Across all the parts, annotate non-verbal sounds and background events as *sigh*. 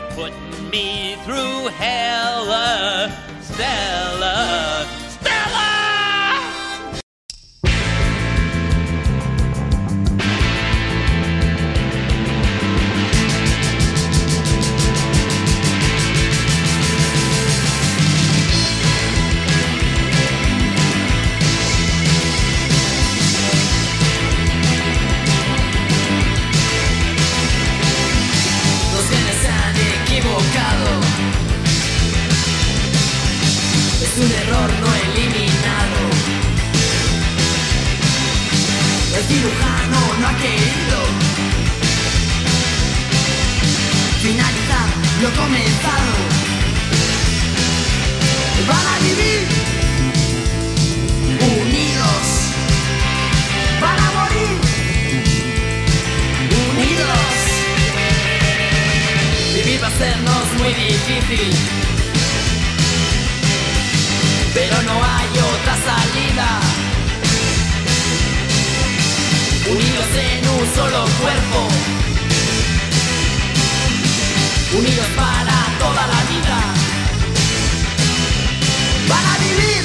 You're putting me through hell, uh, Stella. Comenzado. Van a vivir unidos. Van a morir unidos. Vivir va a sernos muy difícil Pero no hay otra salida Unidos en un solo cuerpo Unidos para toda la vida. Para vivir.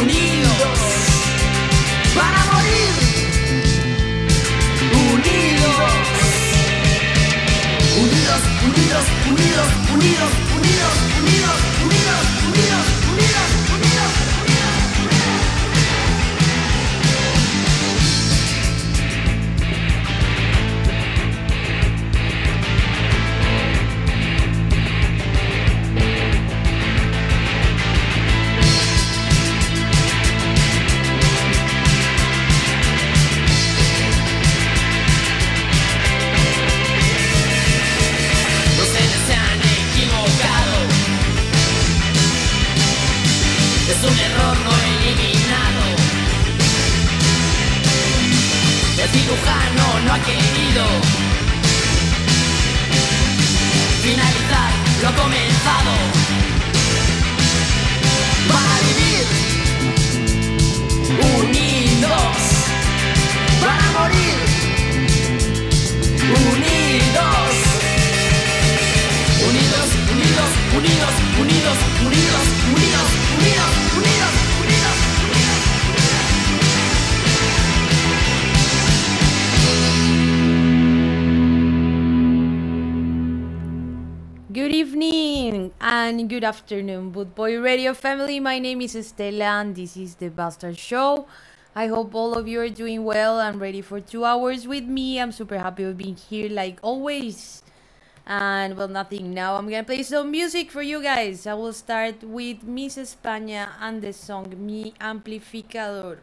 Unidos. Para morir. Unidos. Unidos, unidos, unidos, unidos, good afternoon, Boot Boy Radio family. My name is Estela and this is the Bastard Show. I hope all of you are doing well and ready for two hours with me. I'm super happy of being here like always. And well, nothing now. I'm gonna play some music for you guys. I will start with Miss España and the song Mi Amplificador.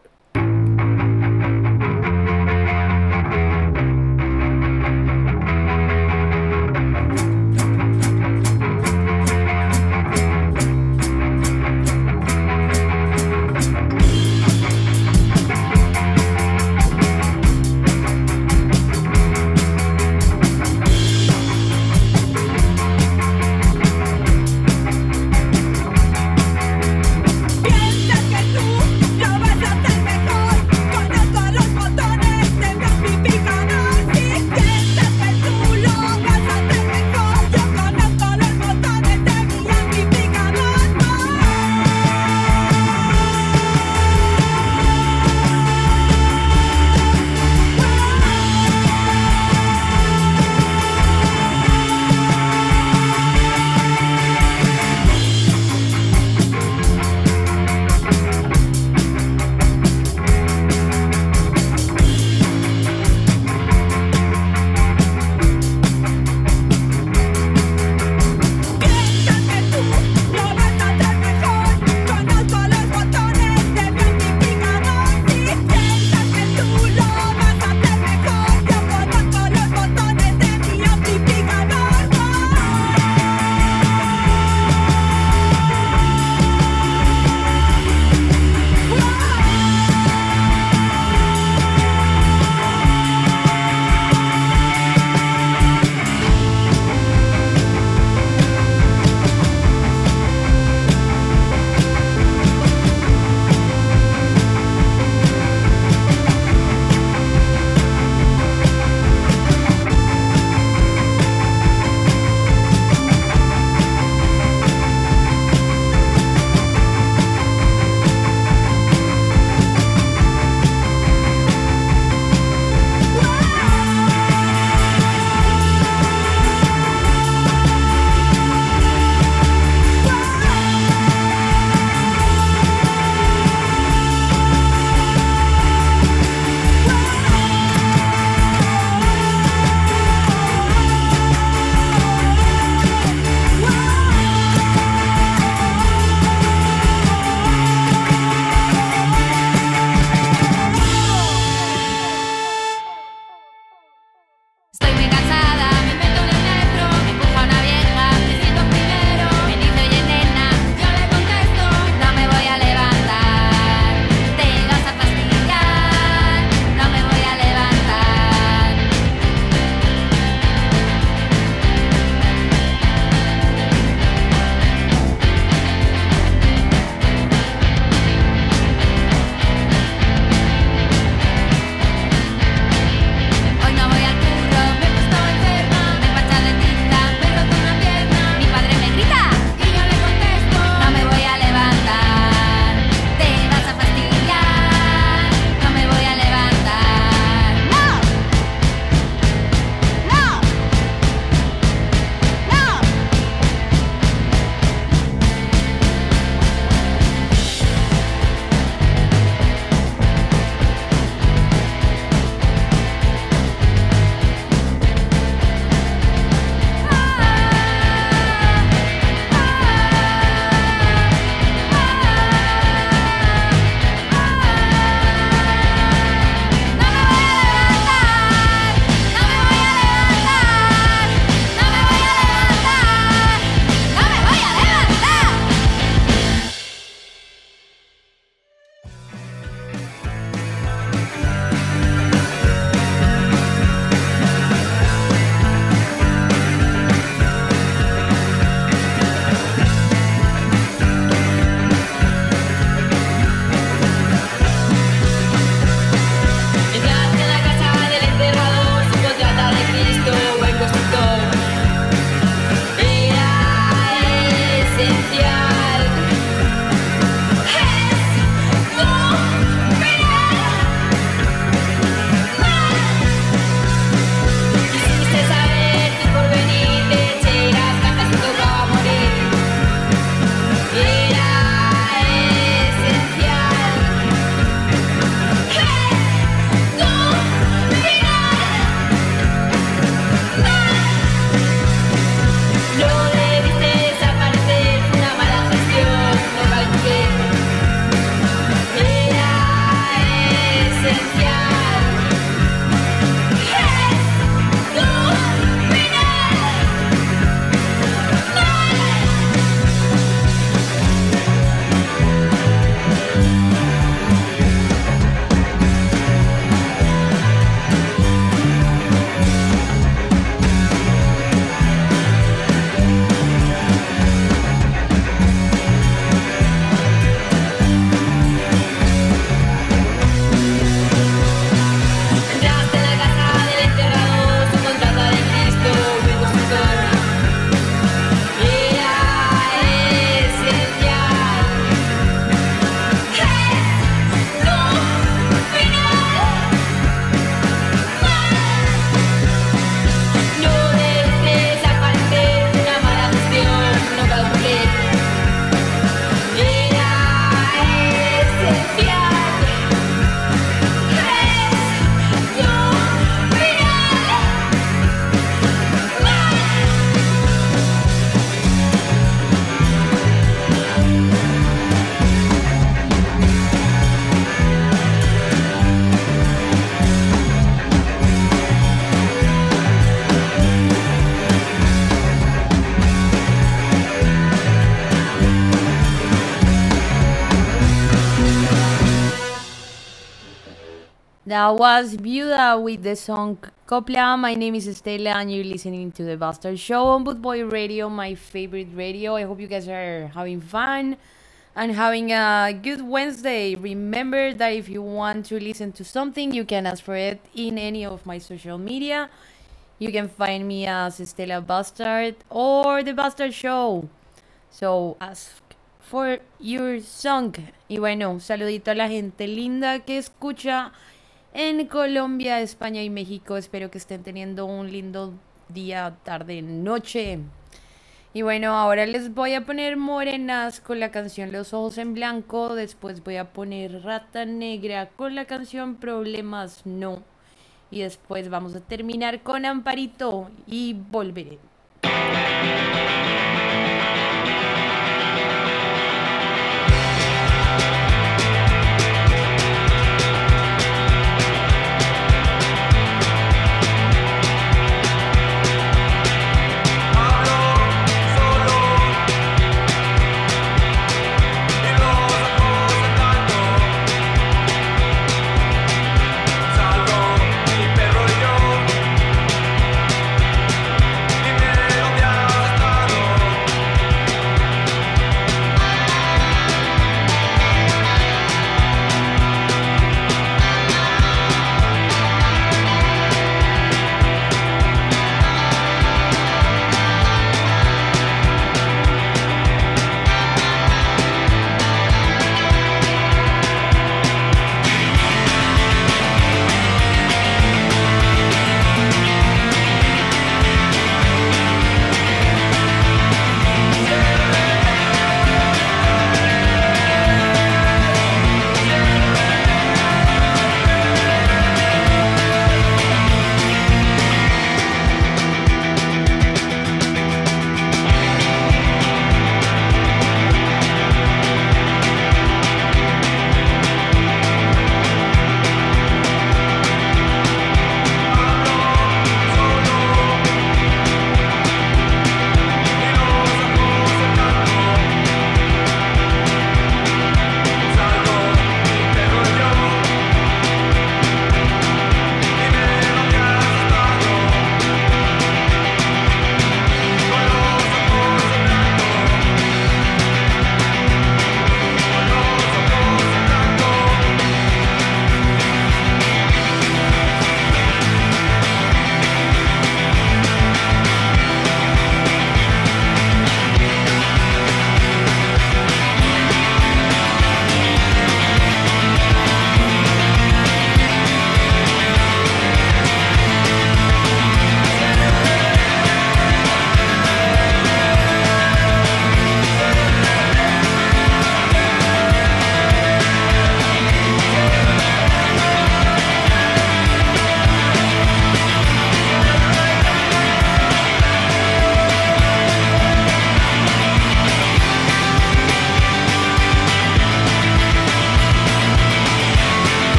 Was Viuda with the song Copla. My name is Estela, and you're listening to the Bastard Show on Bootboy Radio, my favorite radio. I hope you guys are having fun and having a good Wednesday. Remember that if you want to listen to something, you can ask for it in any of my social media. You can find me as Estela Bastard or The Bastard Show. So ask for your song. Y bueno, saludito a la gente linda que escucha en Colombia, España y México. Espero que estén teniendo un lindo día, tarde, noche. Y bueno, ahora les voy a poner morenas con la canción Los Ojos en Blanco. Después voy a poner Rata Negra con la canción Problemas No. Y después vamos a terminar con Amparito y volveré.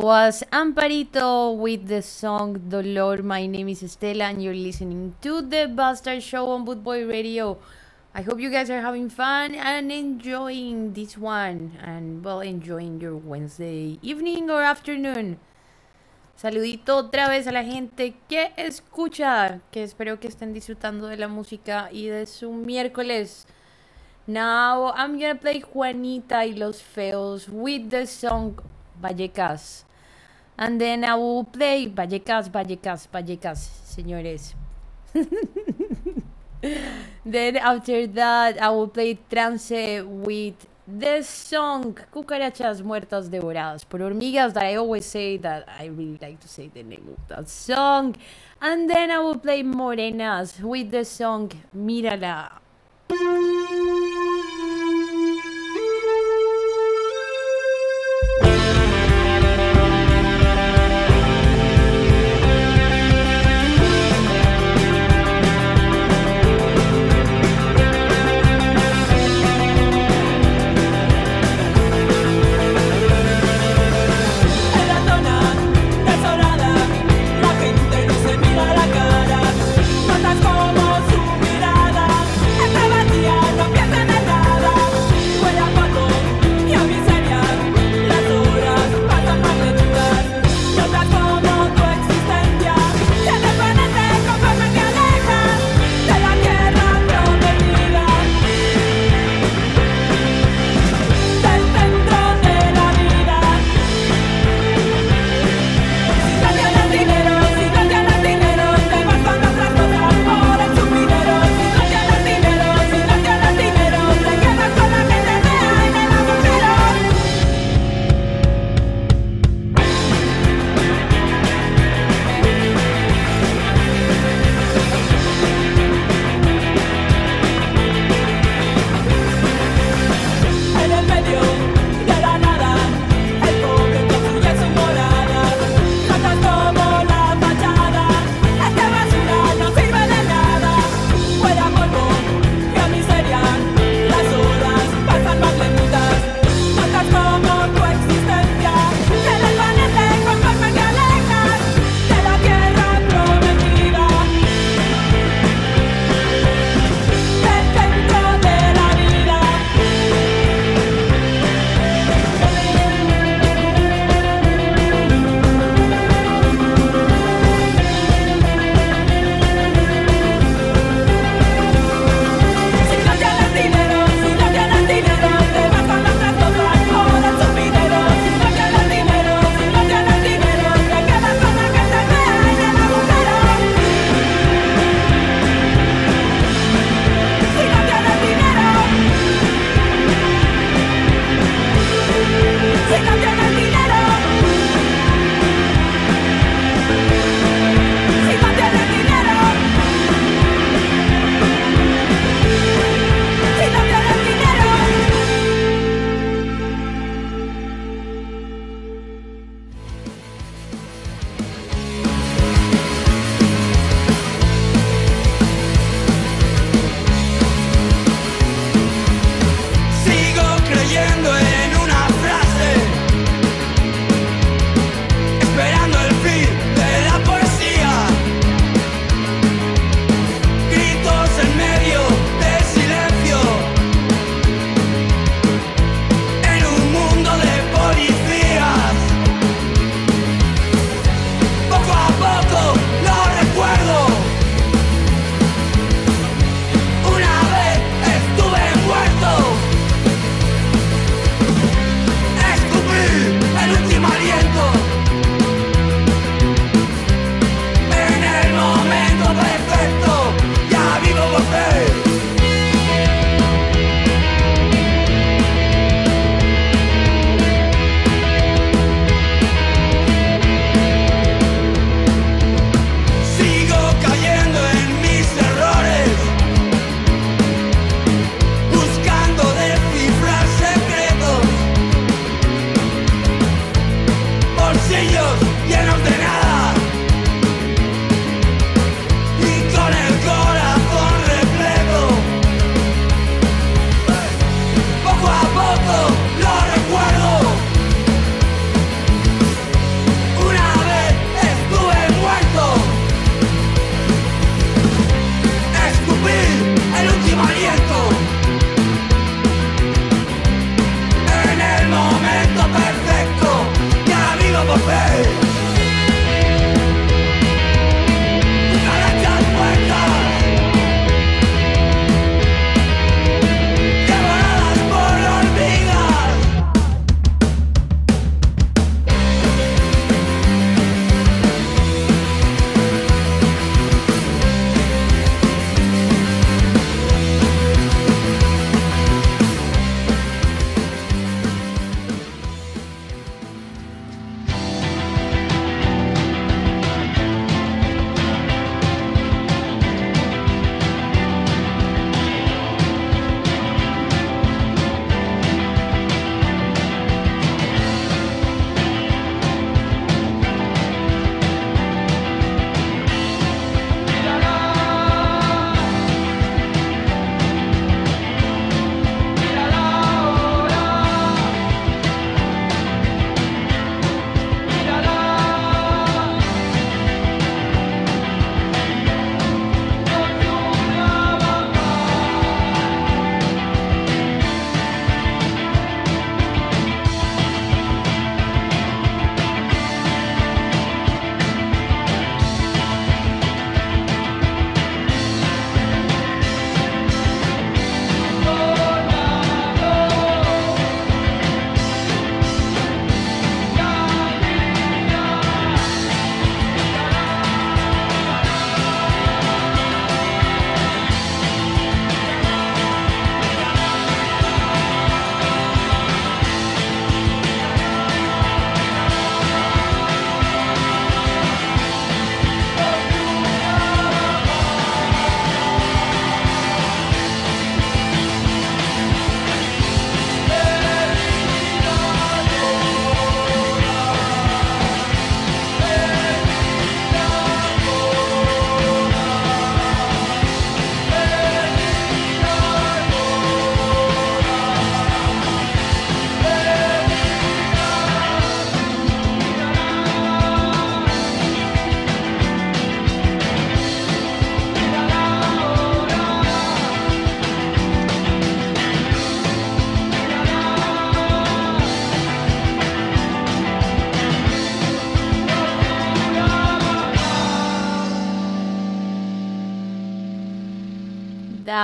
Was Amparito with the song Dolor. My name is Estela, and you're listening to the Bastard Show on Bootboy Radio. I hope you guys are having fun and enjoying this one, and well, enjoying your Wednesday evening or afternoon. Saludito otra vez a la gente que escucha, que espero que estén disfrutando de la música y de su miércoles. Now I'm gonna play Juanita y los Feos with the song Vallecas. And then I will play Vallecas, Vallecas, Vallecas, señores. *laughs* then after that I will play Trance with the song Cucarachas Muertas Devoradas por Hormigas that I always say that I really like to say the name of that song. And then I will play Morenas with the song Mírala.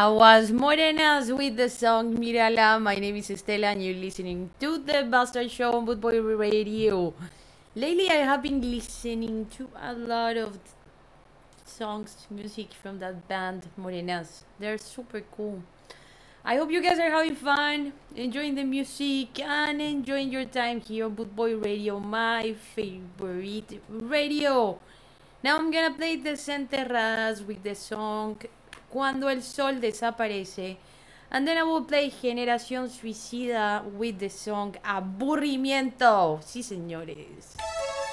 Was Morenas with the song Mirala. My name is Estela and you're listening to the Bastard Show on Bootboy Radio. Lately I have been listening to a lot of songs, music from that band Morenas. They're super cool. I hope you guys are having fun, enjoying the music, and enjoying your time here on Bootboy Radio, my favorite radio. Now I'm gonna play the Desenterradas with the song Cuando el Sol Desaparece. And then I will play Generación Suicida with the song Aburrimiento. Sí, señores.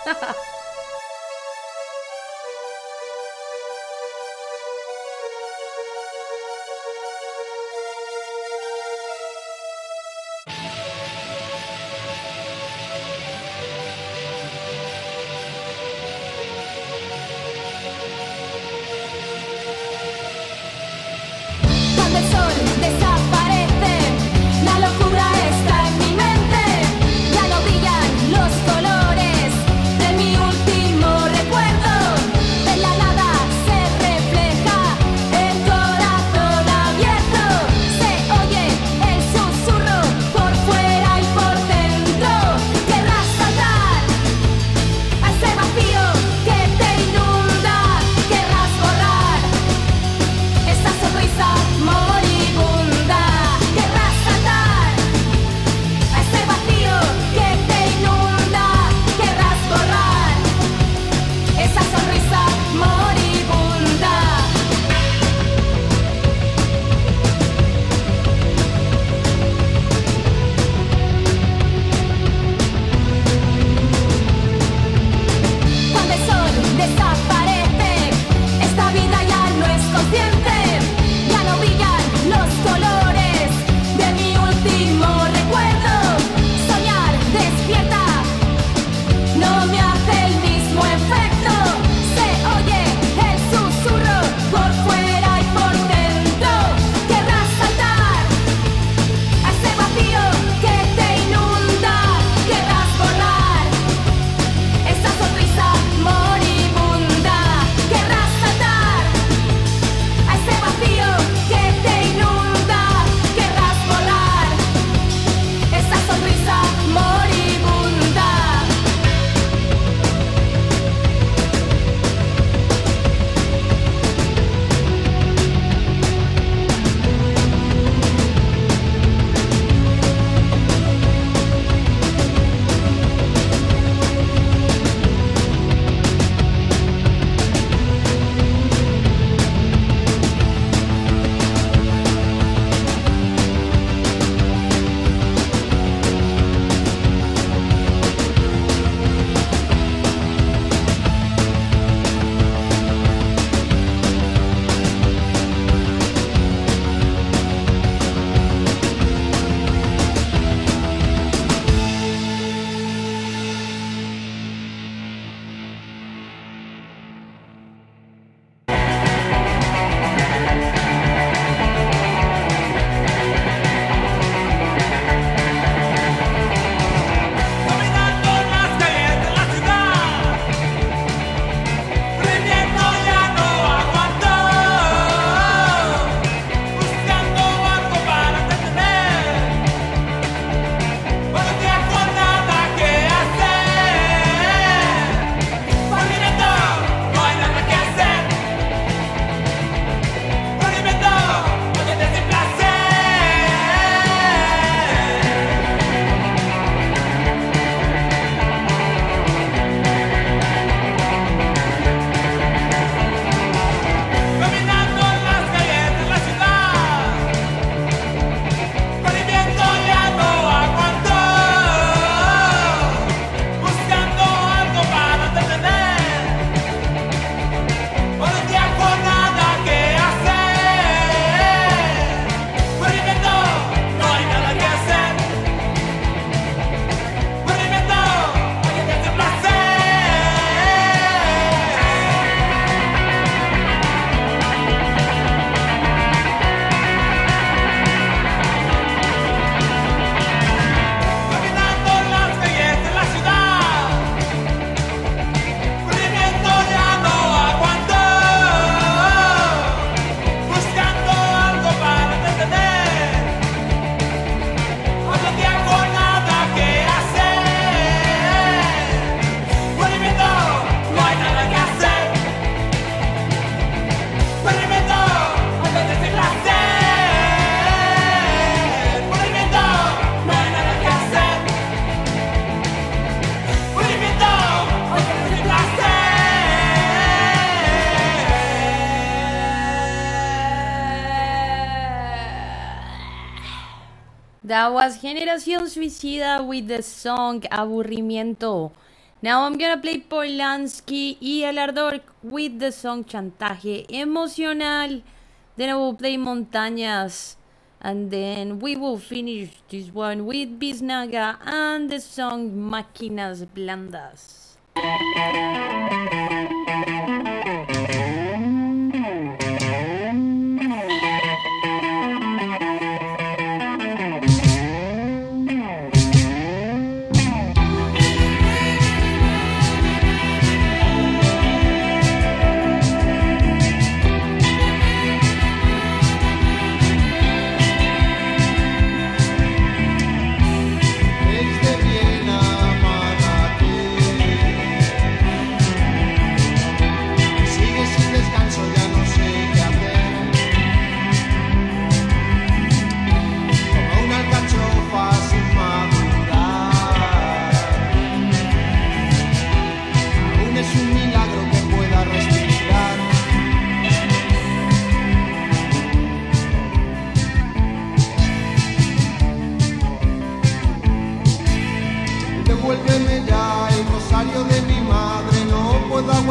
*laughs* Was Generación Suicida with the song Aburrimiento. Now I'm gonna play Polanski y El Ardor with the song Chantaje Emocional. Then I will play Montañas. And then we will finish this one with Biznaga and the song Máquinas Blandas.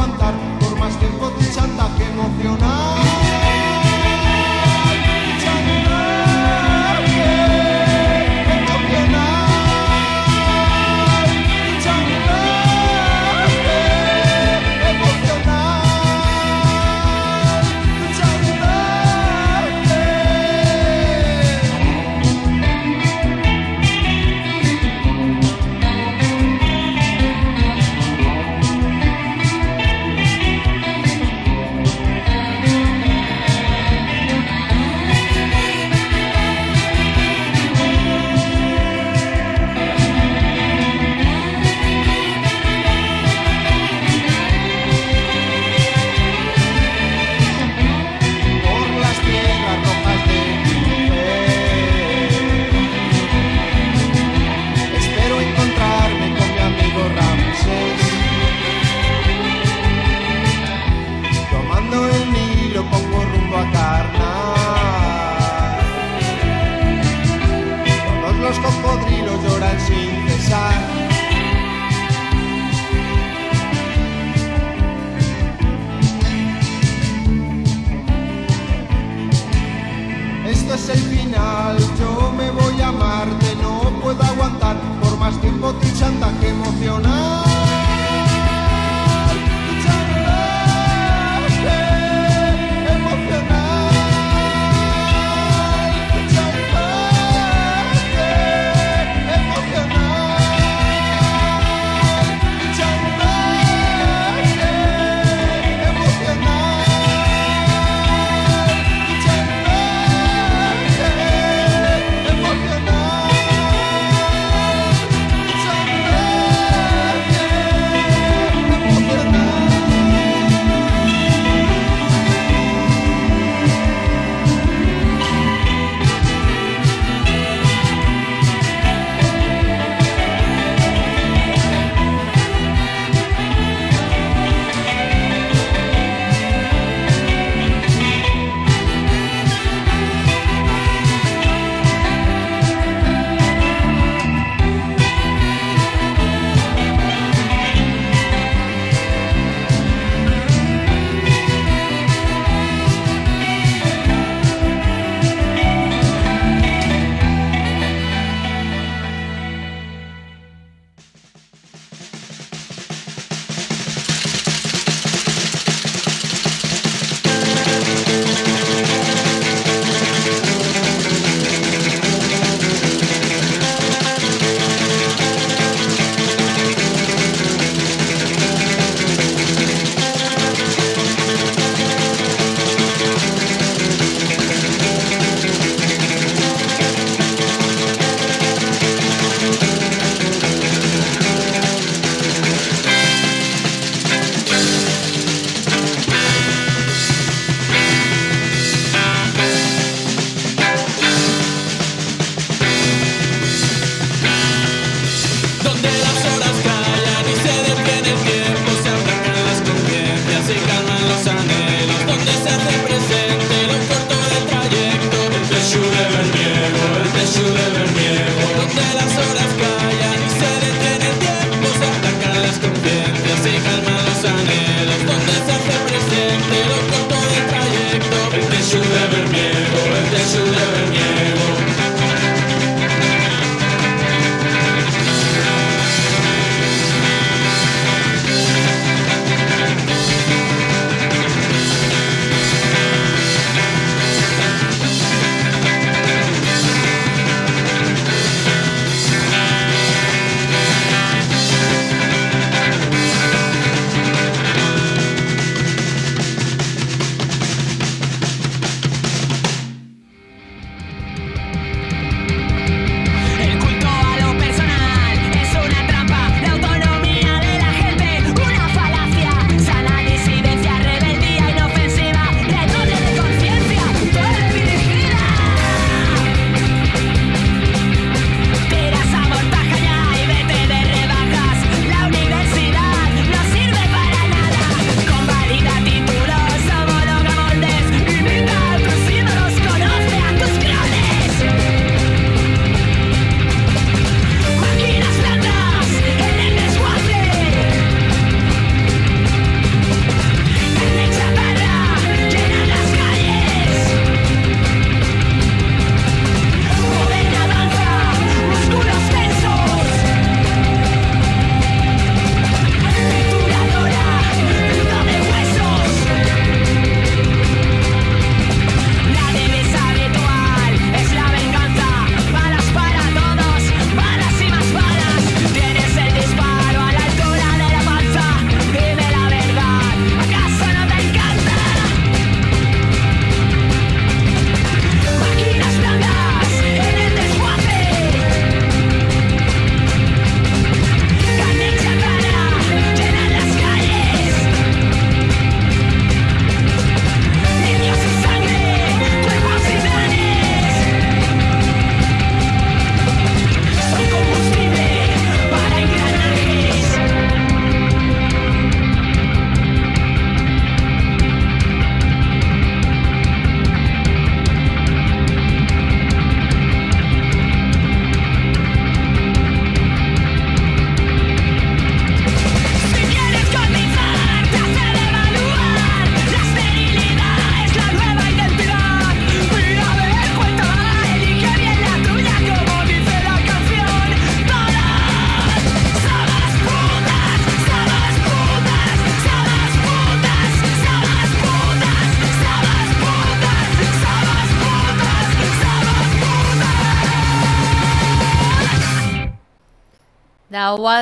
aguantar por más tiempo.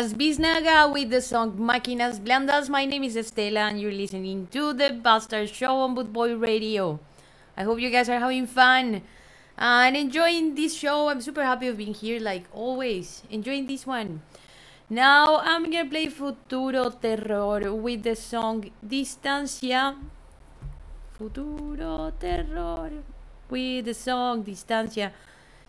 Was Biznaga with the song Máquinas Blandas. My name is Estela and you're listening to the Bastard Show on Bootboy Radio. I hope you guys are having fun uh, and enjoying this show. I'm super happy of being here like always. Enjoying this one. Now I'm gonna play Futuro Terror with the song Distancia. Futuro Terror with the song Distancia.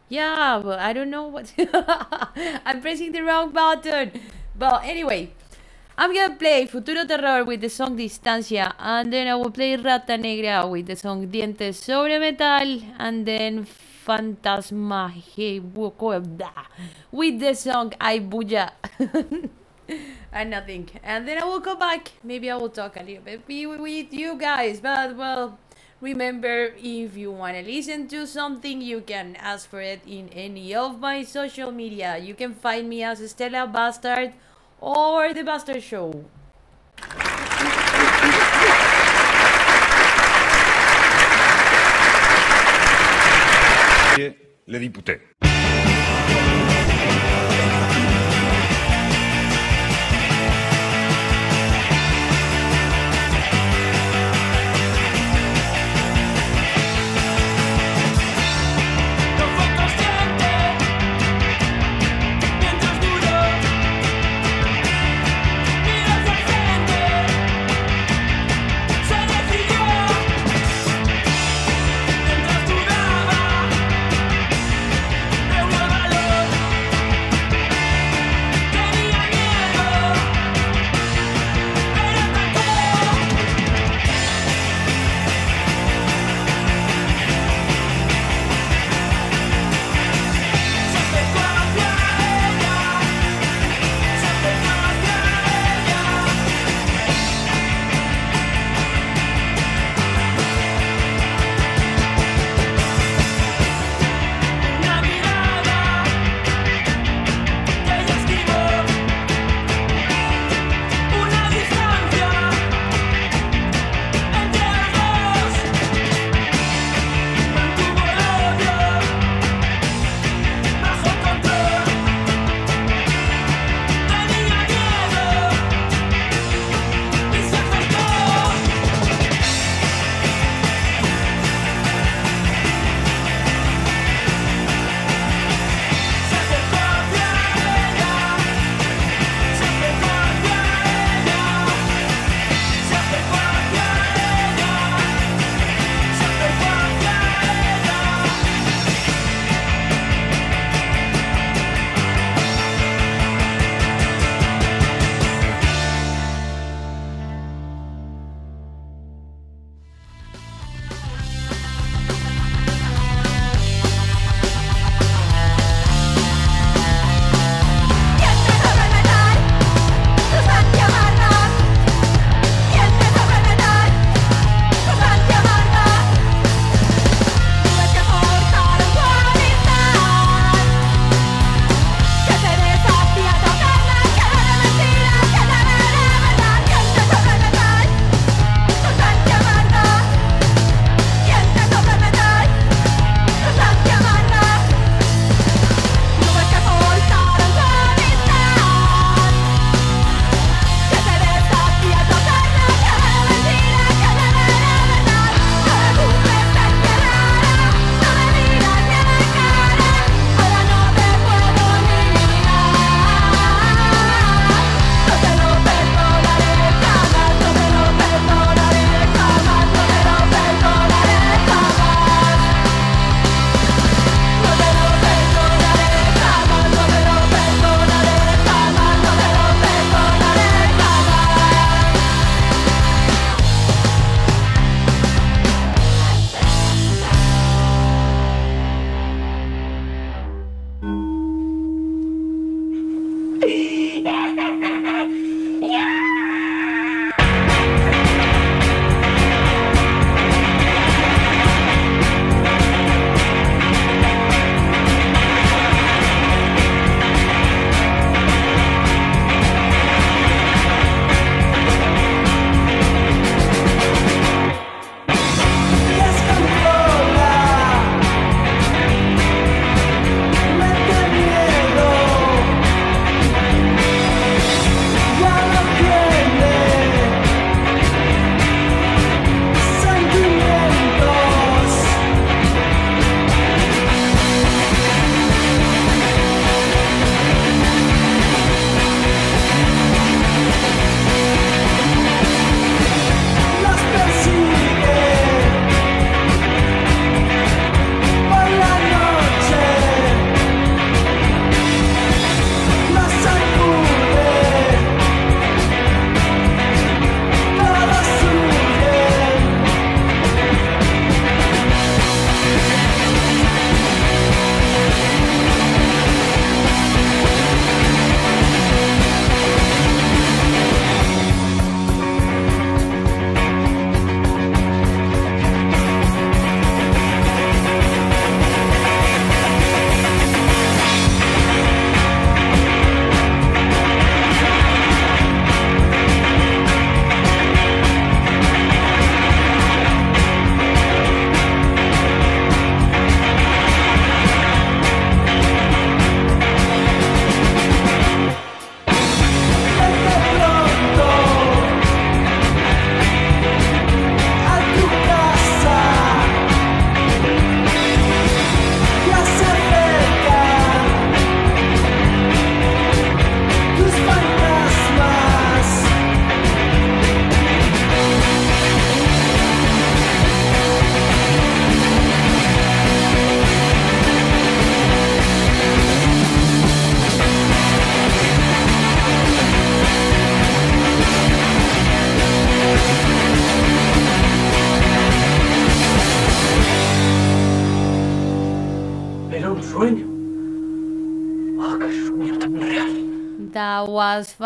Yeah, but I don't know what. *laughs* I'm pressing the wrong button. But anyway, I'm gonna play Futuro Terror with the song Distancia, and then I will play Rata Negra with the song Dientes sobre Metal, and then Fantasma with the song Ay Bulla. *laughs* and nothing. And then I will go back. Maybe I will talk a little bit with you guys. But well, remember if you want to listen to something, you can ask for it in any of my social media. You can find me as Stella Bastard or The Bastard Show.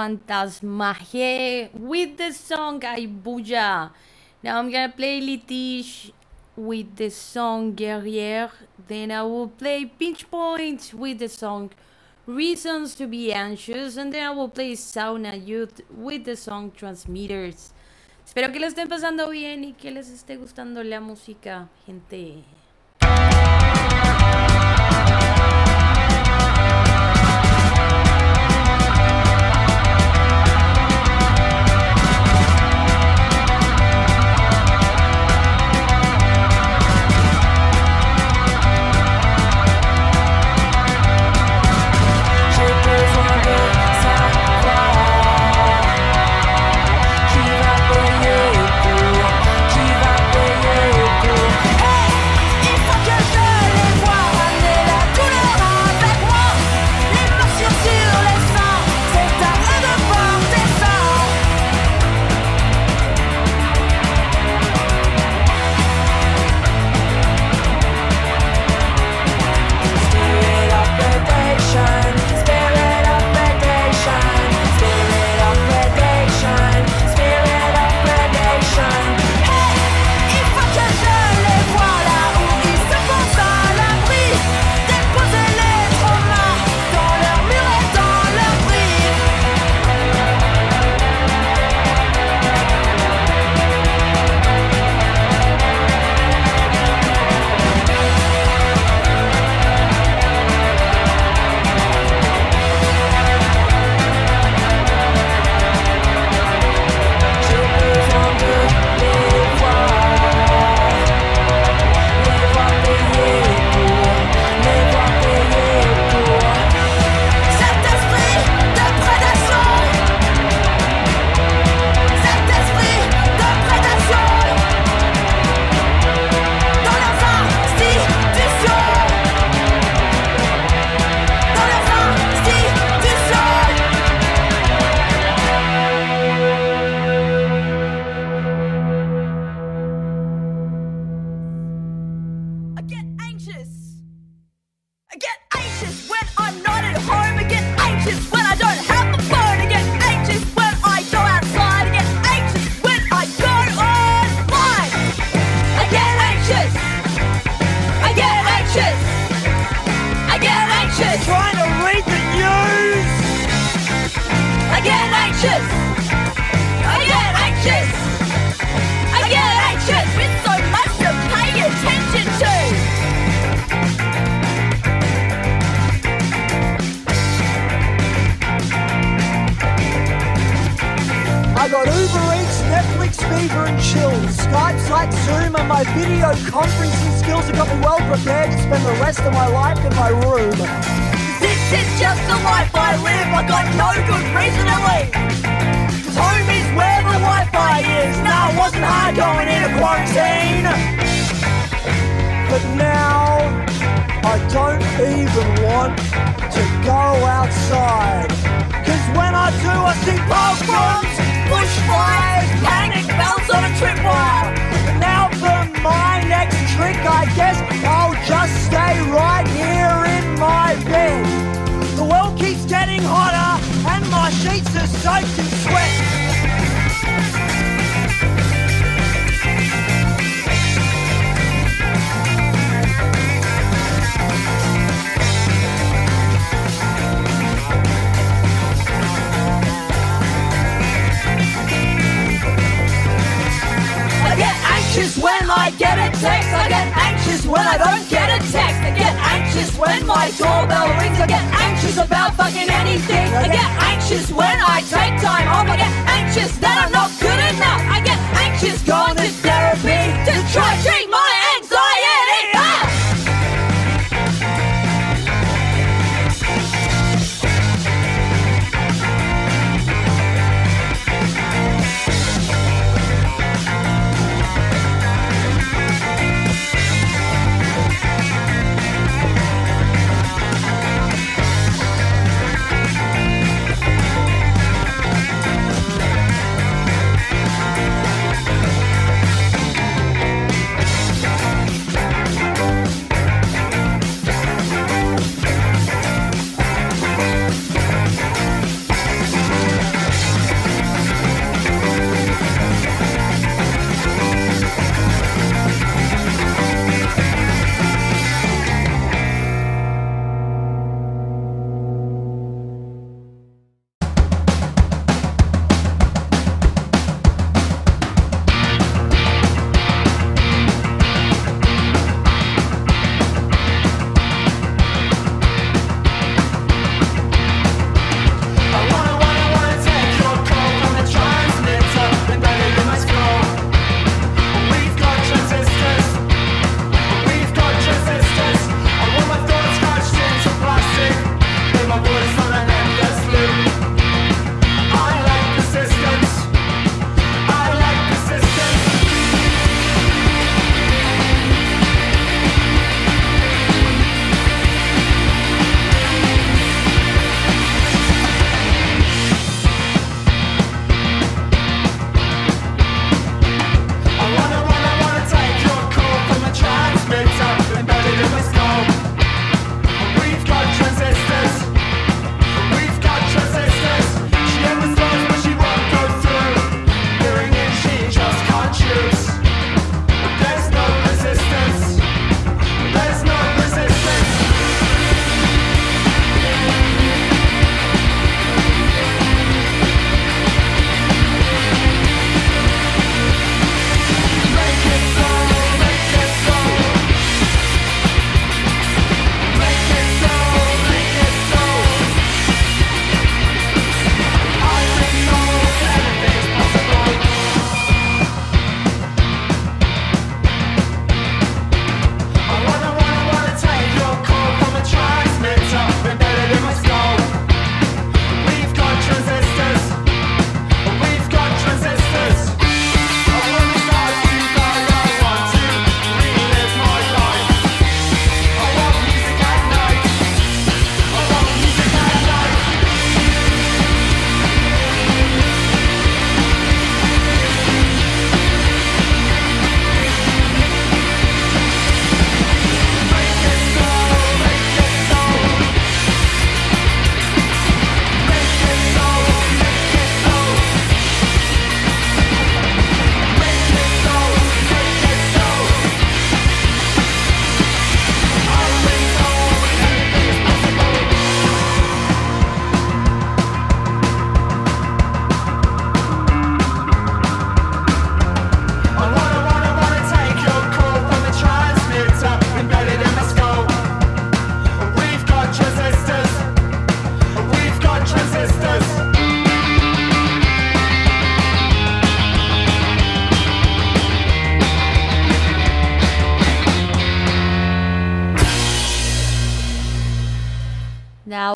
Fantasmaje with the song Aibuya. Now I'm gonna play Litige with the song Guerrier. Then I will play Pinch Points with the song Reasons to be Anxious. And then I will play Sauna Youth with the song Transmitters. Espero que lo estén pasando bien y que les esté gustando la música, gente.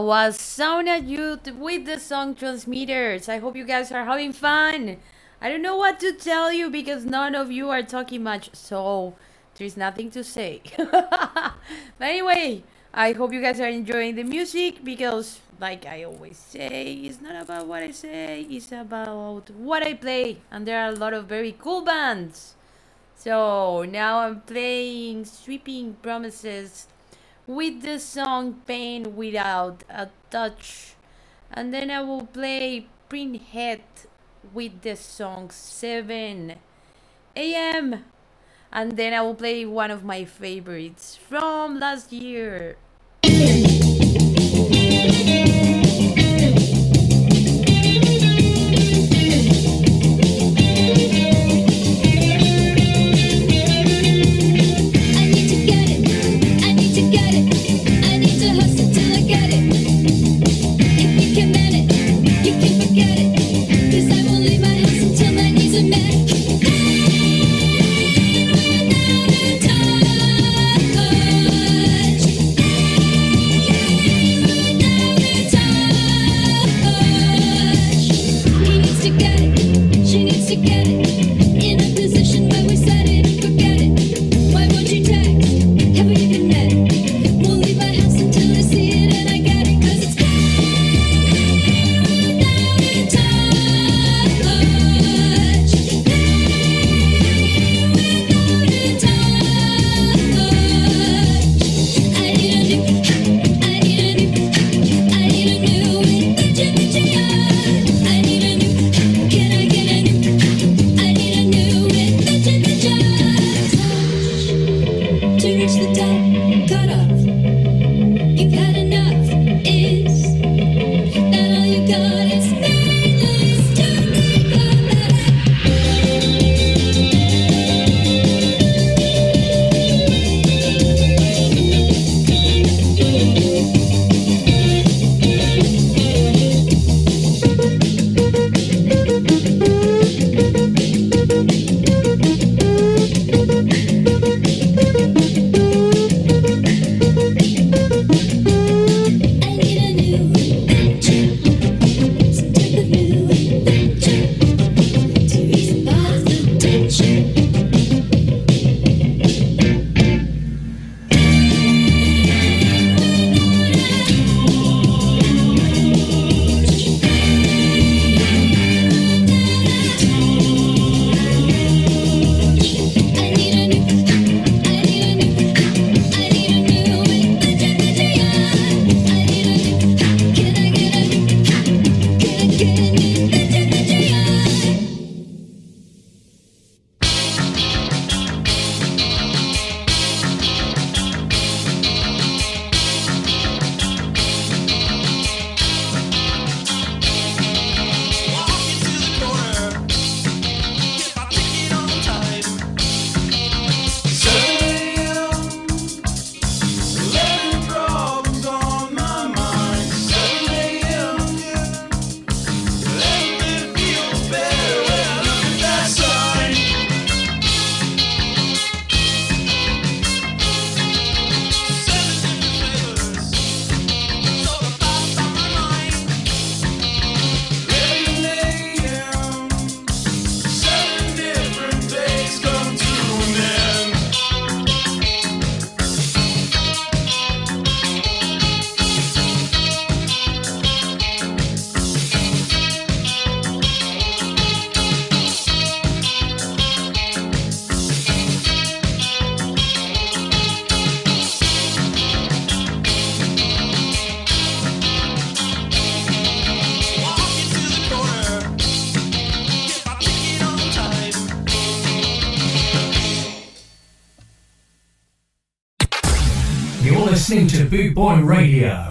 Was Sauna Youth with the song Transmitters. I hope you guys are having fun. I don't know what to tell you because none of you are talking much, so there's nothing to say. *laughs* but anyway, I hope you guys are enjoying the music because, like I always say, it's not about what I say, it's about what I play. And there are a lot of very cool bands. So now I'm playing Sweeping Promises with the song Pain Without a Touch. And then I will play Print Head with the song 7 a.m. And then I will play one of my favorites from last year. Boot Boy Radio.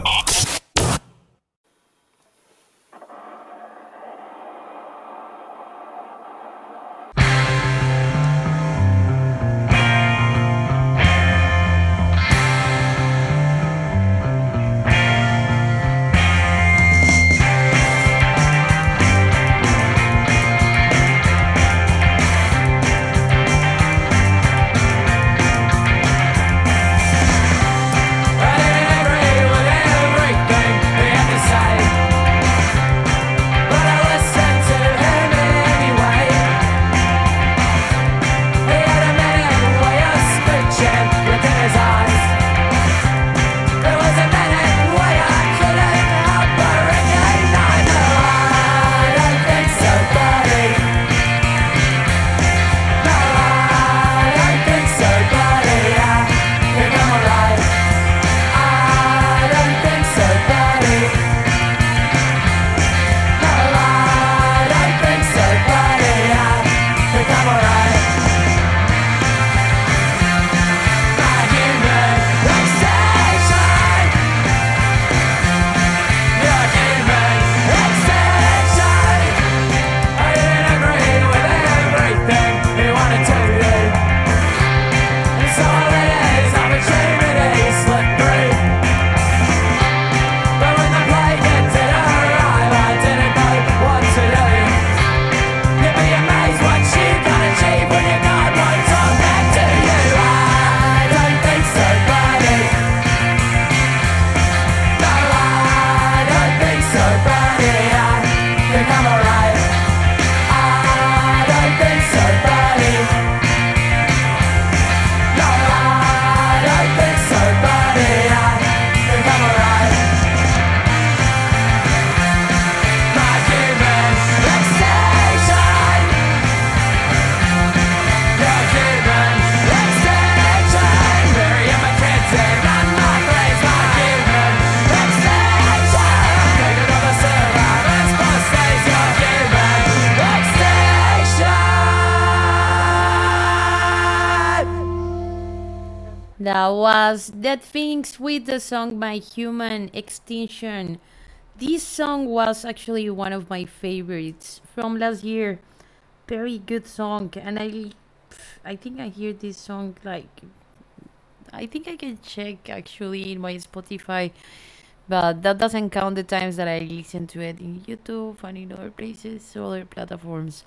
Dead Things with the song My Human Extinction. This song was actually one of my favorites from last year. Very good song, and I, I think I hear this song like, I think I can check actually in my Spotify, but that doesn't count the times that I listen to it in YouTube and in other places, other platforms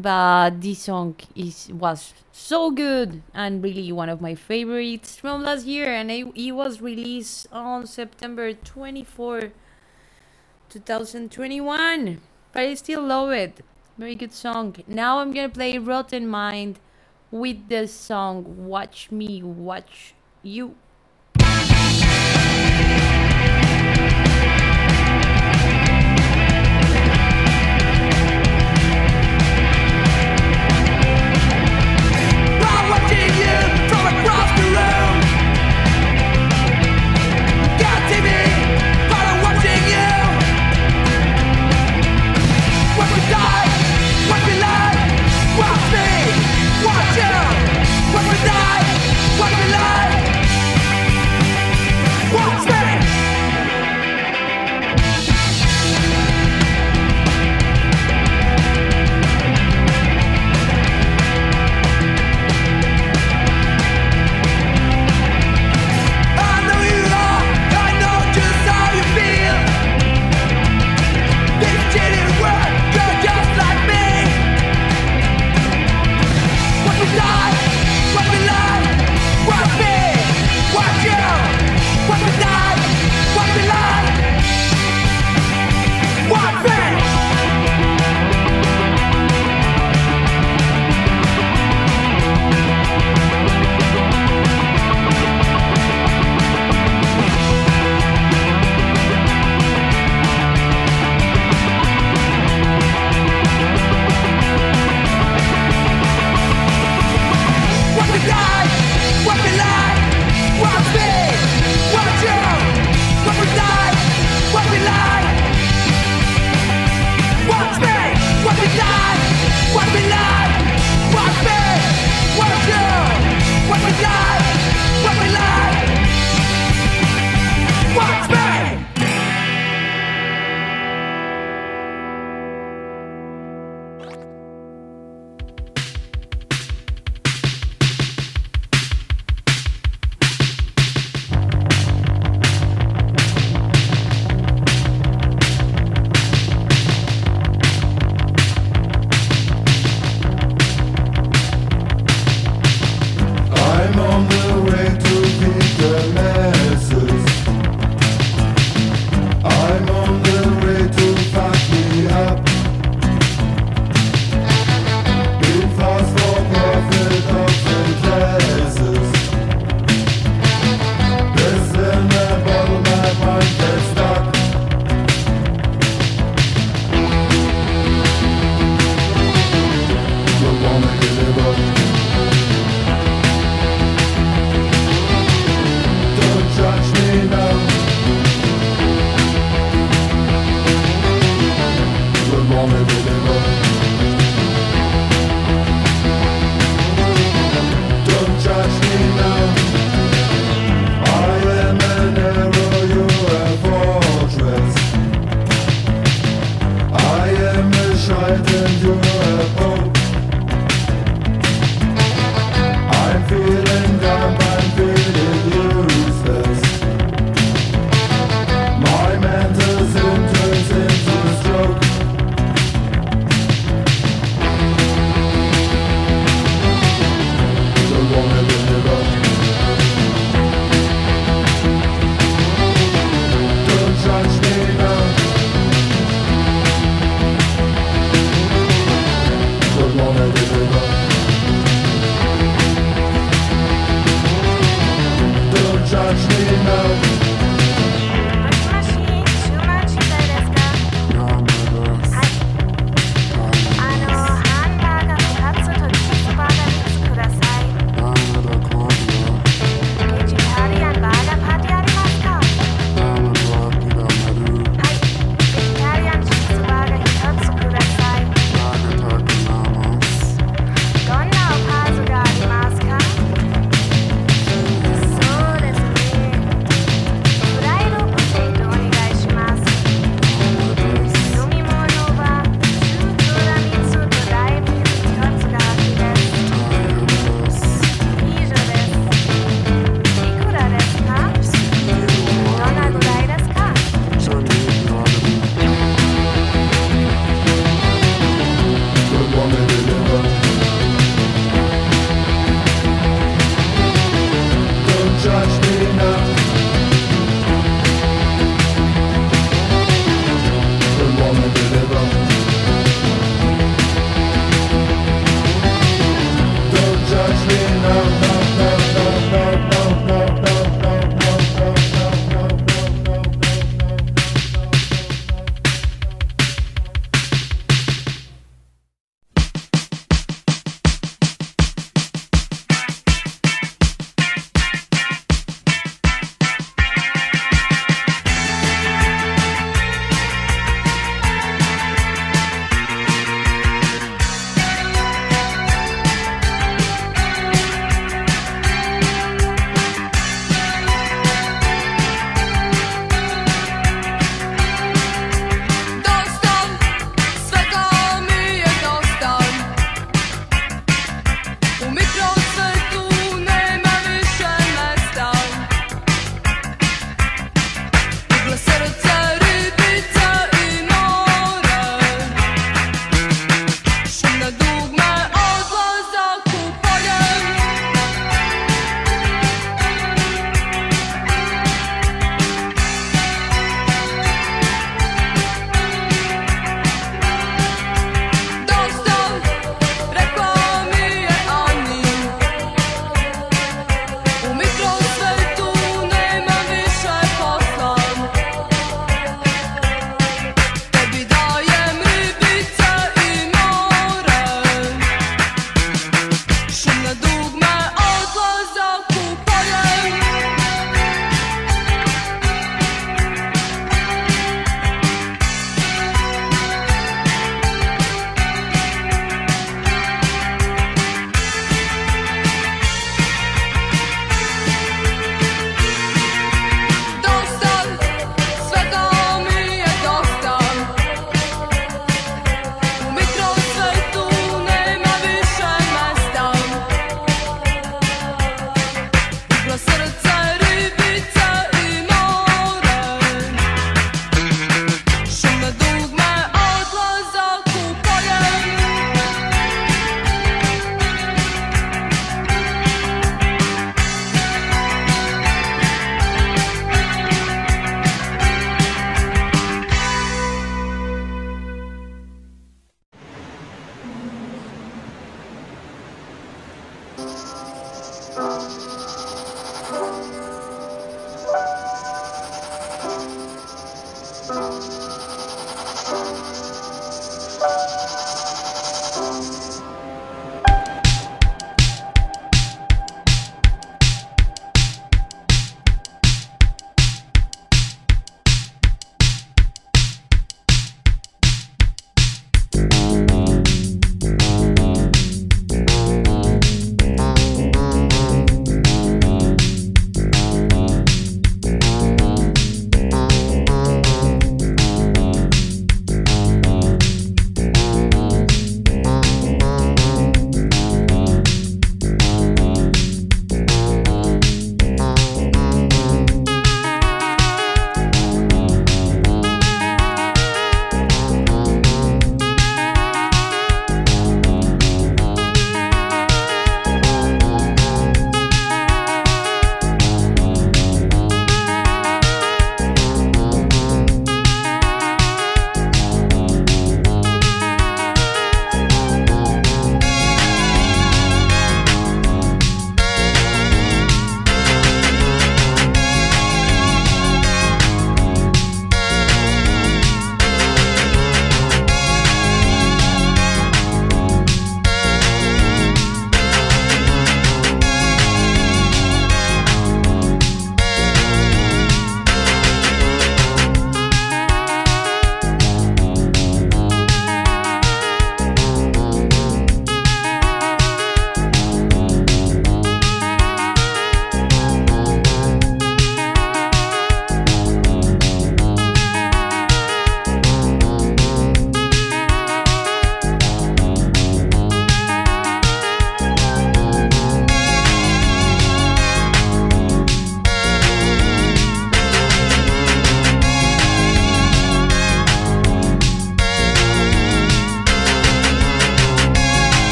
but this song is was so good and really one of my favorites from last year. And it, it was released on september 24 2021 but i still love it. Very good song. Now i'm gonna play rotten mind with the song watch me watch you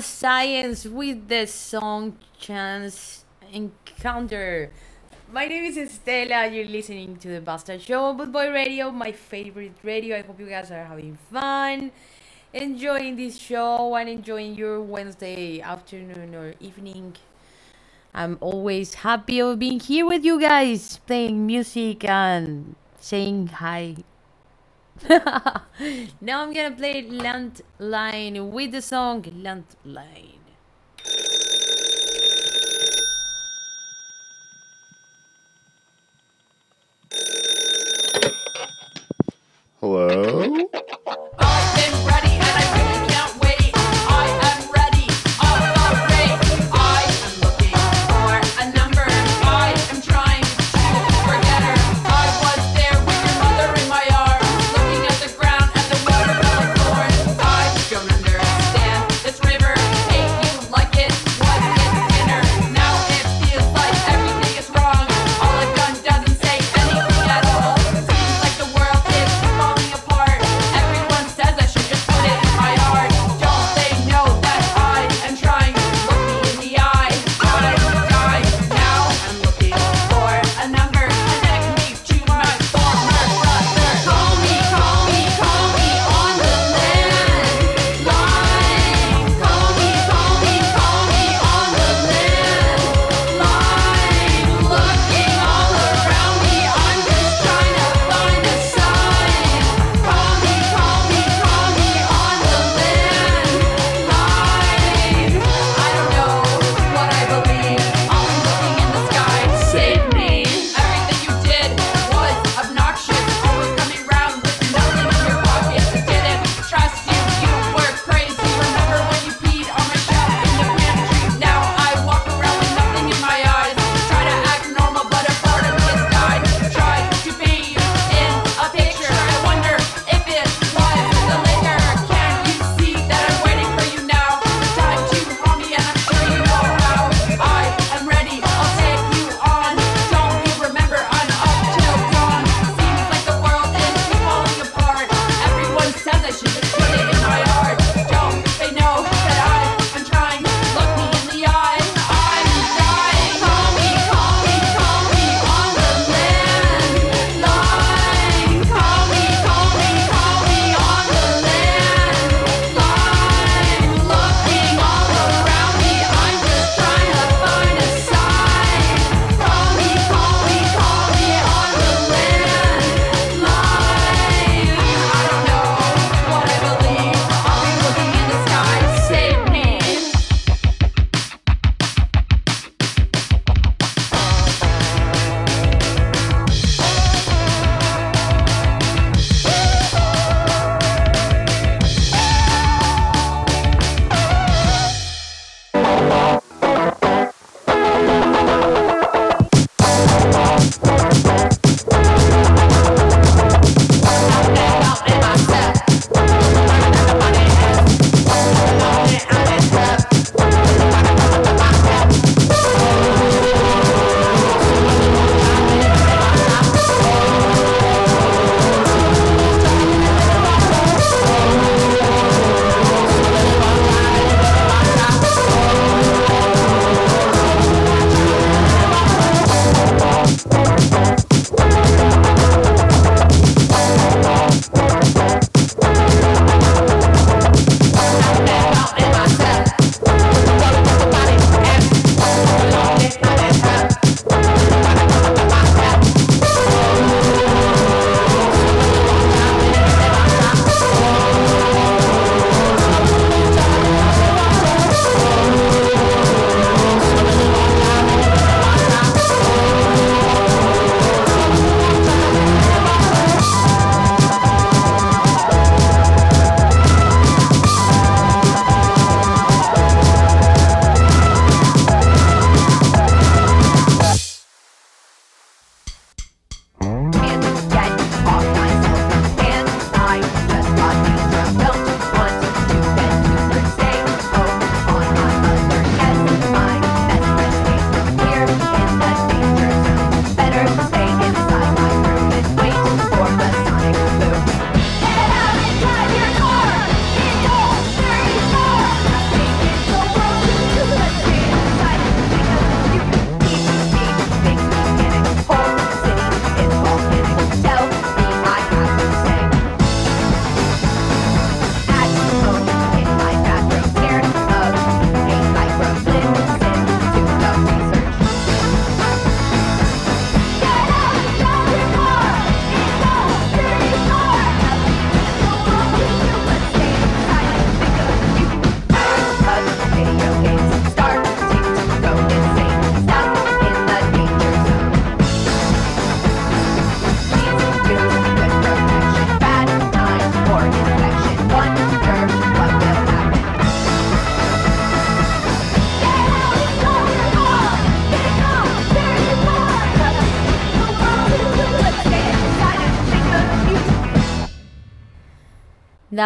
Science with the song Chance Encounter. My name is Estela. You're listening to the Bastard Show on Boy Radio, my favorite radio. I hope you guys are having fun, enjoying this show, and enjoying your Wednesday afternoon or evening. I'm always happy of being here with you guys, playing music and saying hi. *laughs* now I'm gonna play Landline with the song Landline. Hello?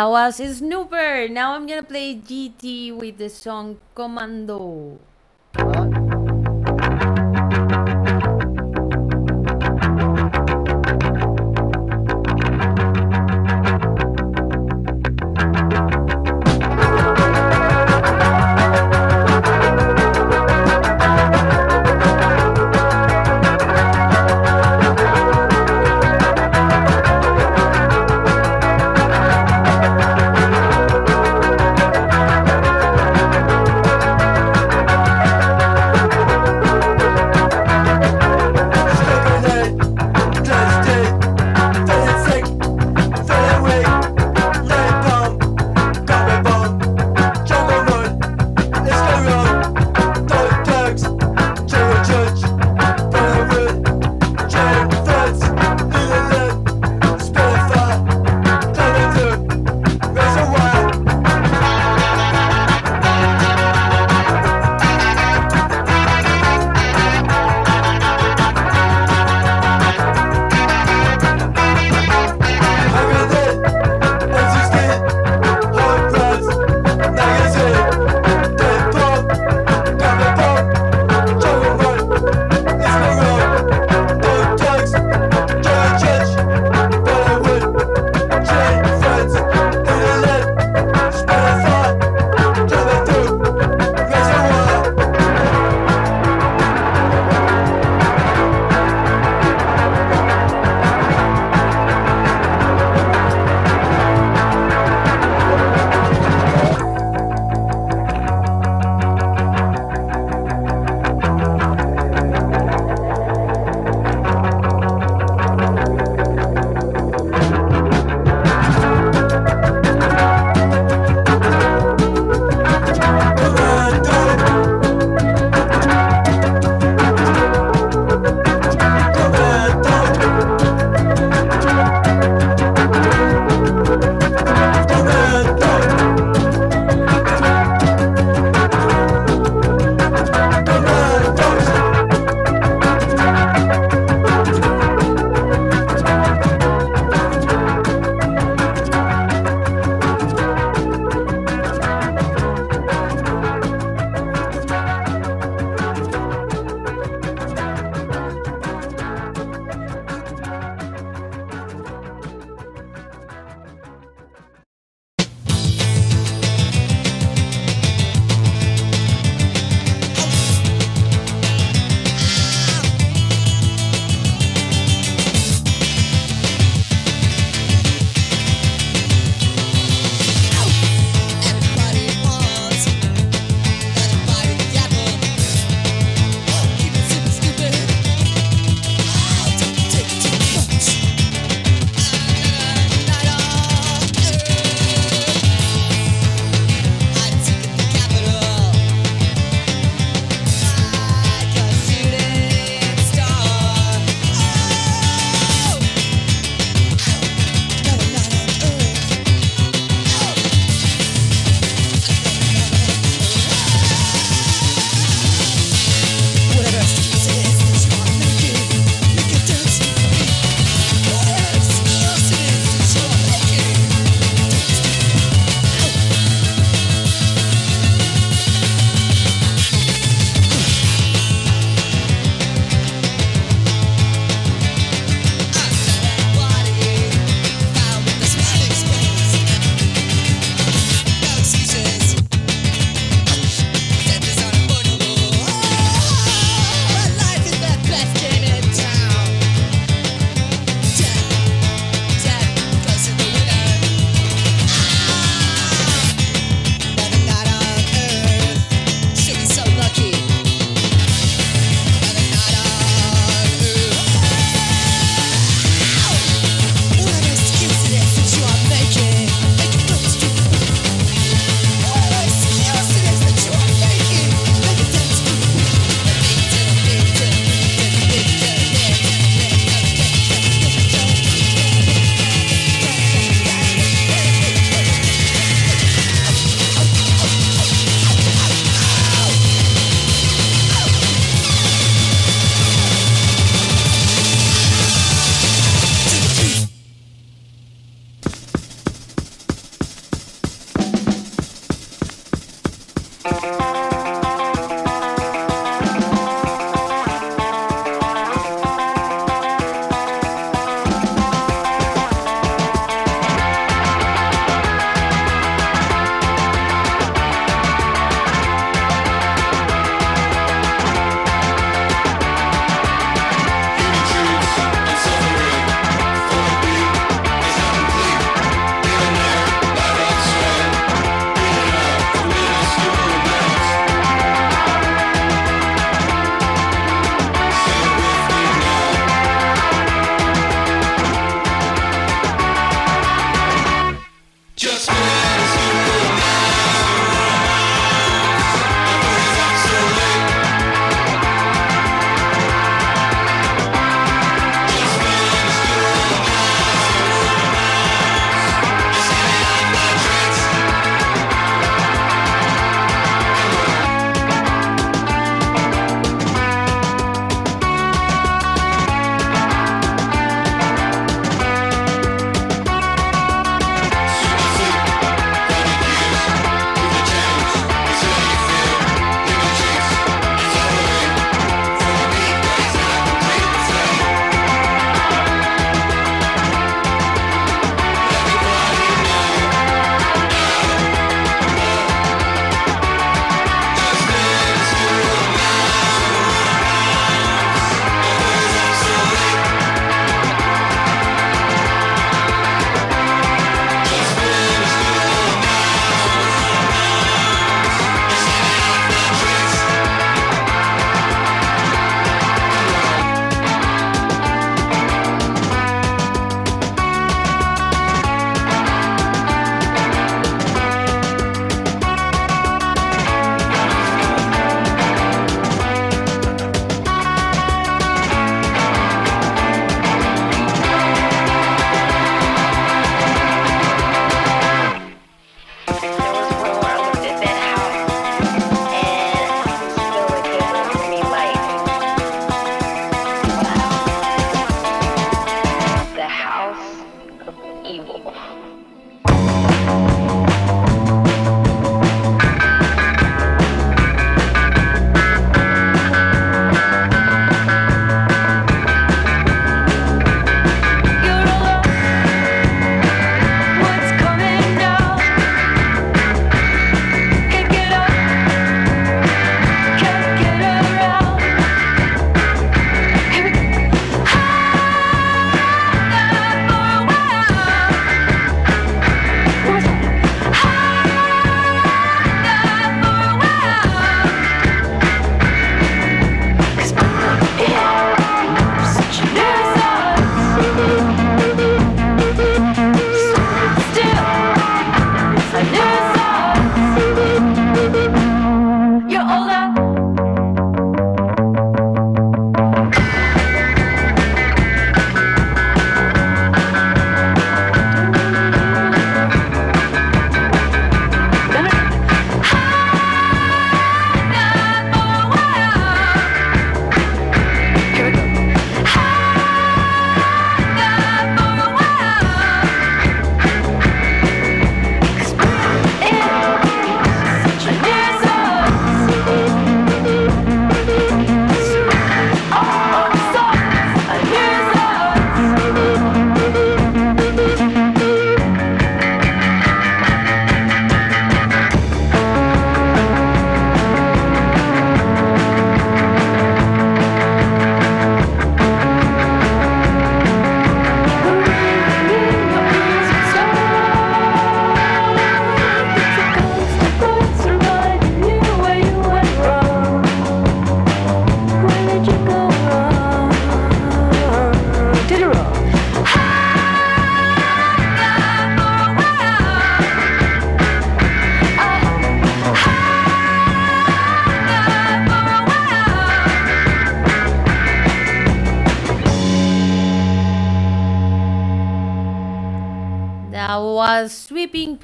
That was a Snooper. Now I'm gonna play GT with the song Commando.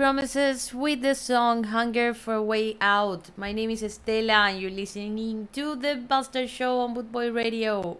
Promises with the song Hunger for a Way Out. My name is Estela and you're listening to The Buster Show on Bootboy Radio.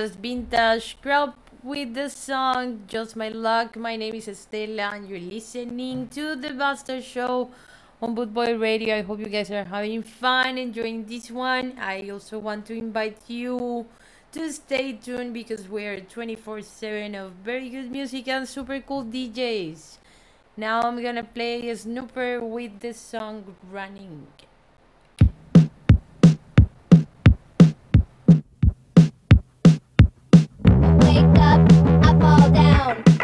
was Vintage Crop with the song Just My Luck. My name is Estela, and you're listening to the Buster Show on Bootboy Radio. I hope you guys are having fun, enjoying this one. I also want to invite you to stay tuned because we're 24 7 of very good music and super cool DJs. Now I'm gonna play Snooper with the song Running. wake up, I fall down.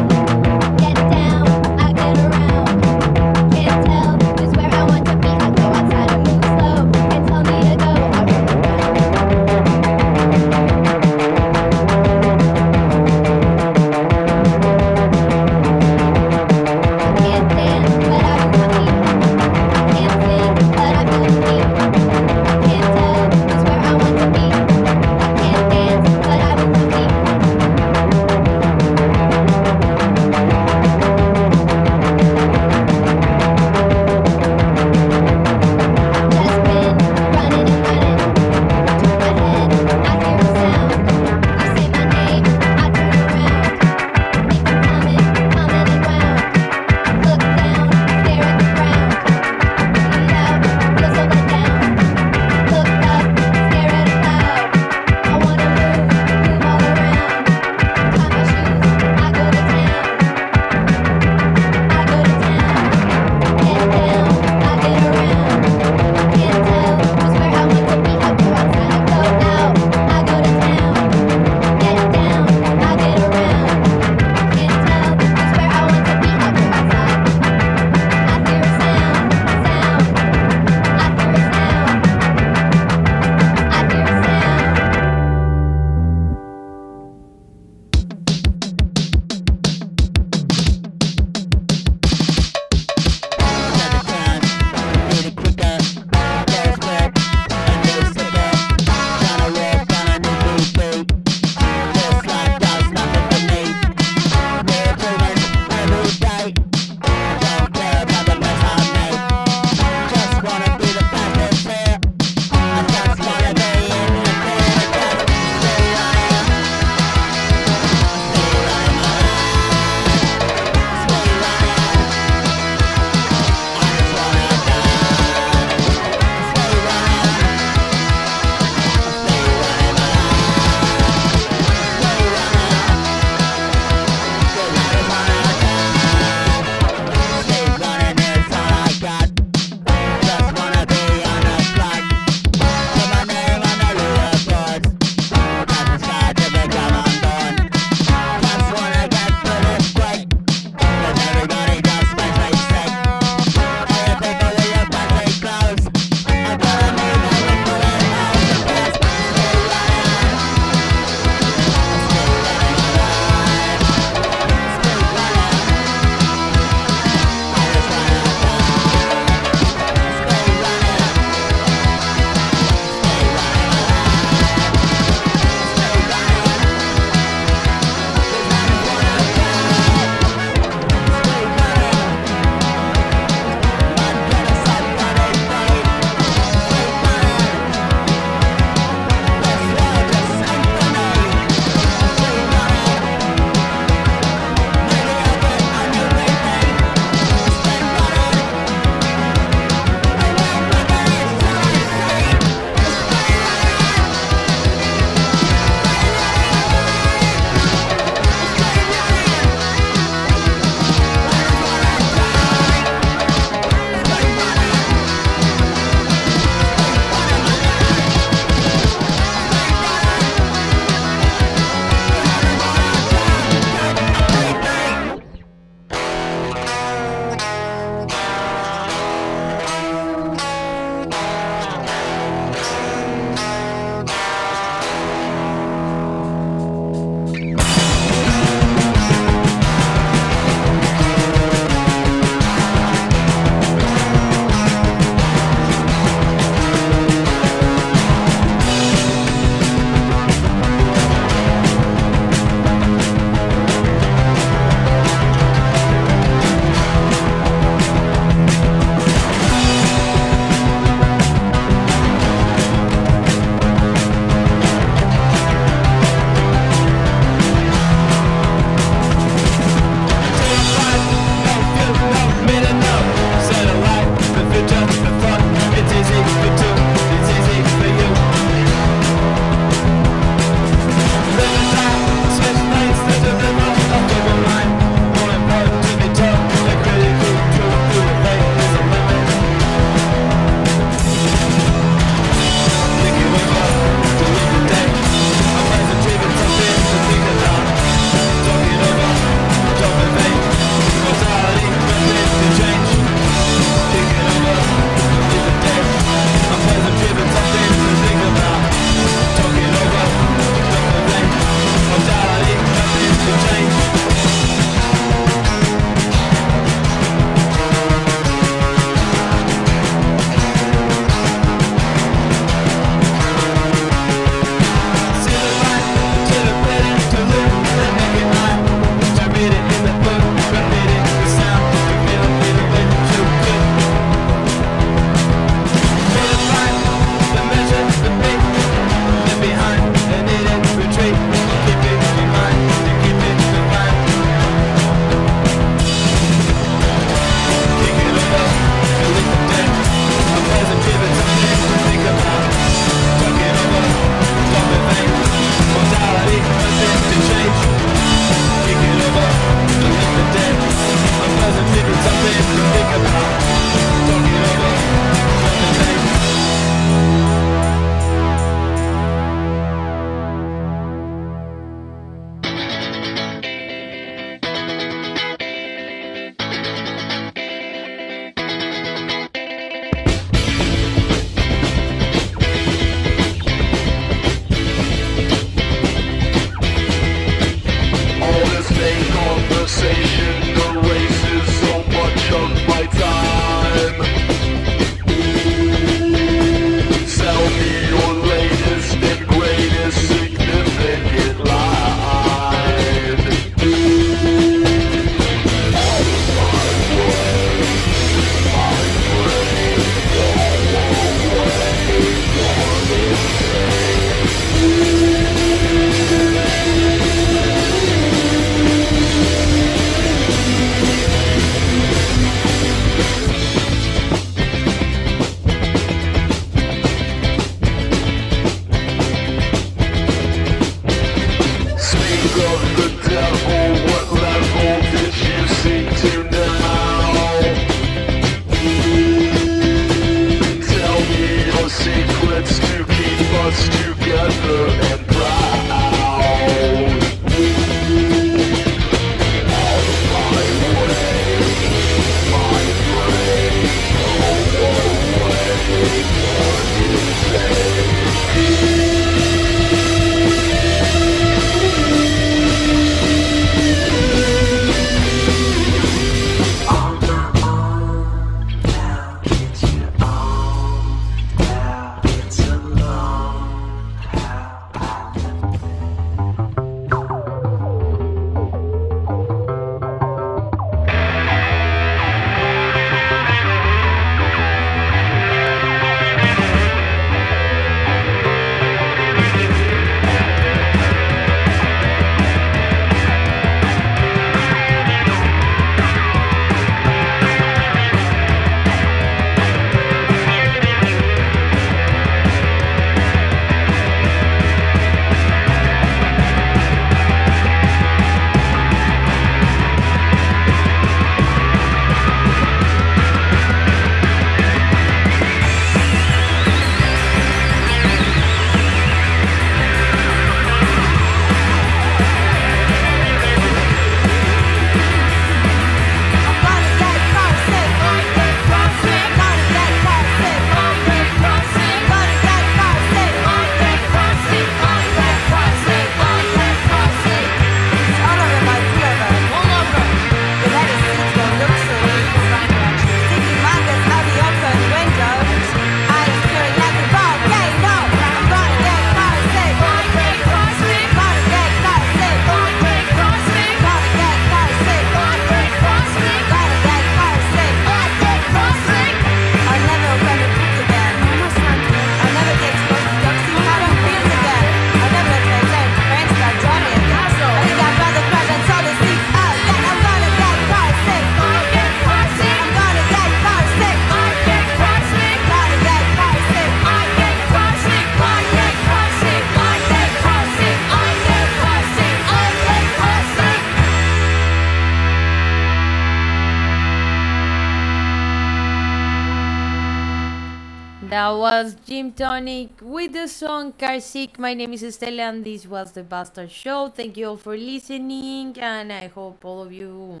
Jim Tonic with the song Car Sick. My name is Estela and this was the Bastard Show. Thank you all for listening and I hope all of you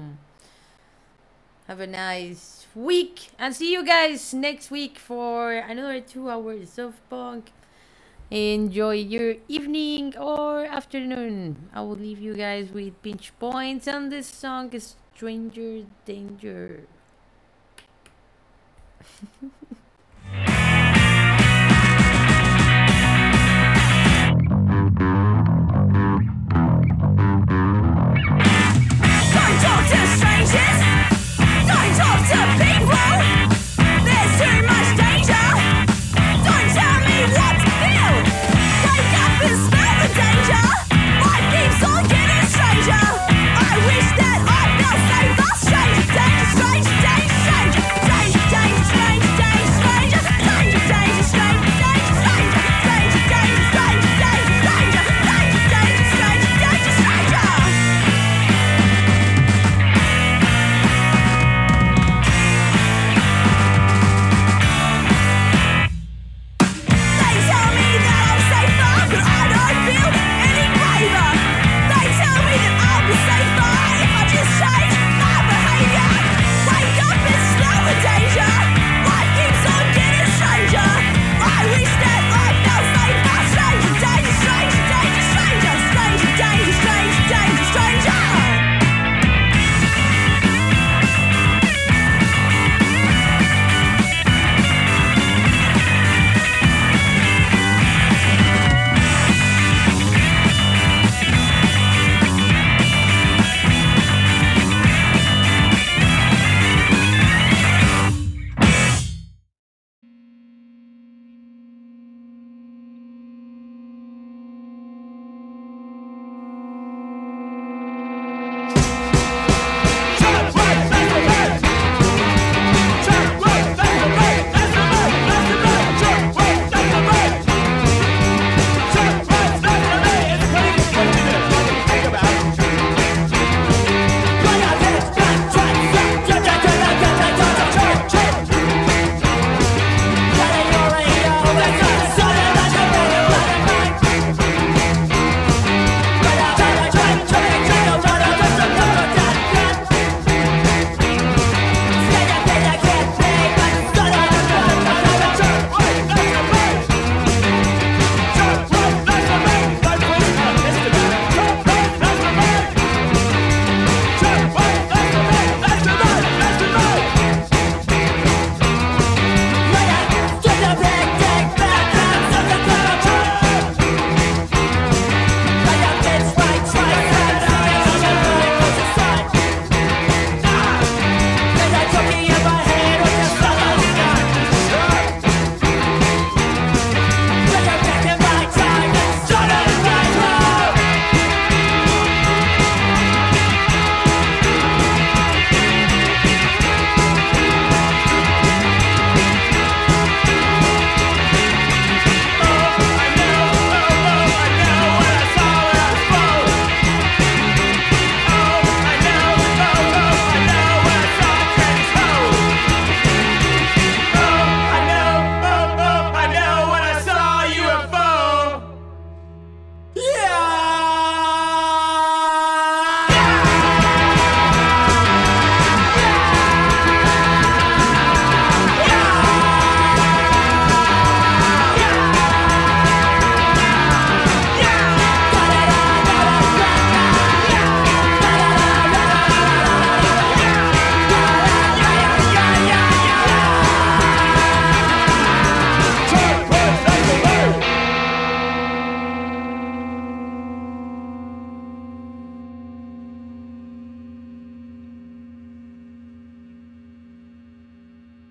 have a nice week and see you guys next week for another two hours of punk. Enjoy your evening or afternoon. I will leave you guys with pinch points and this song Stranger Danger. *laughs* Shut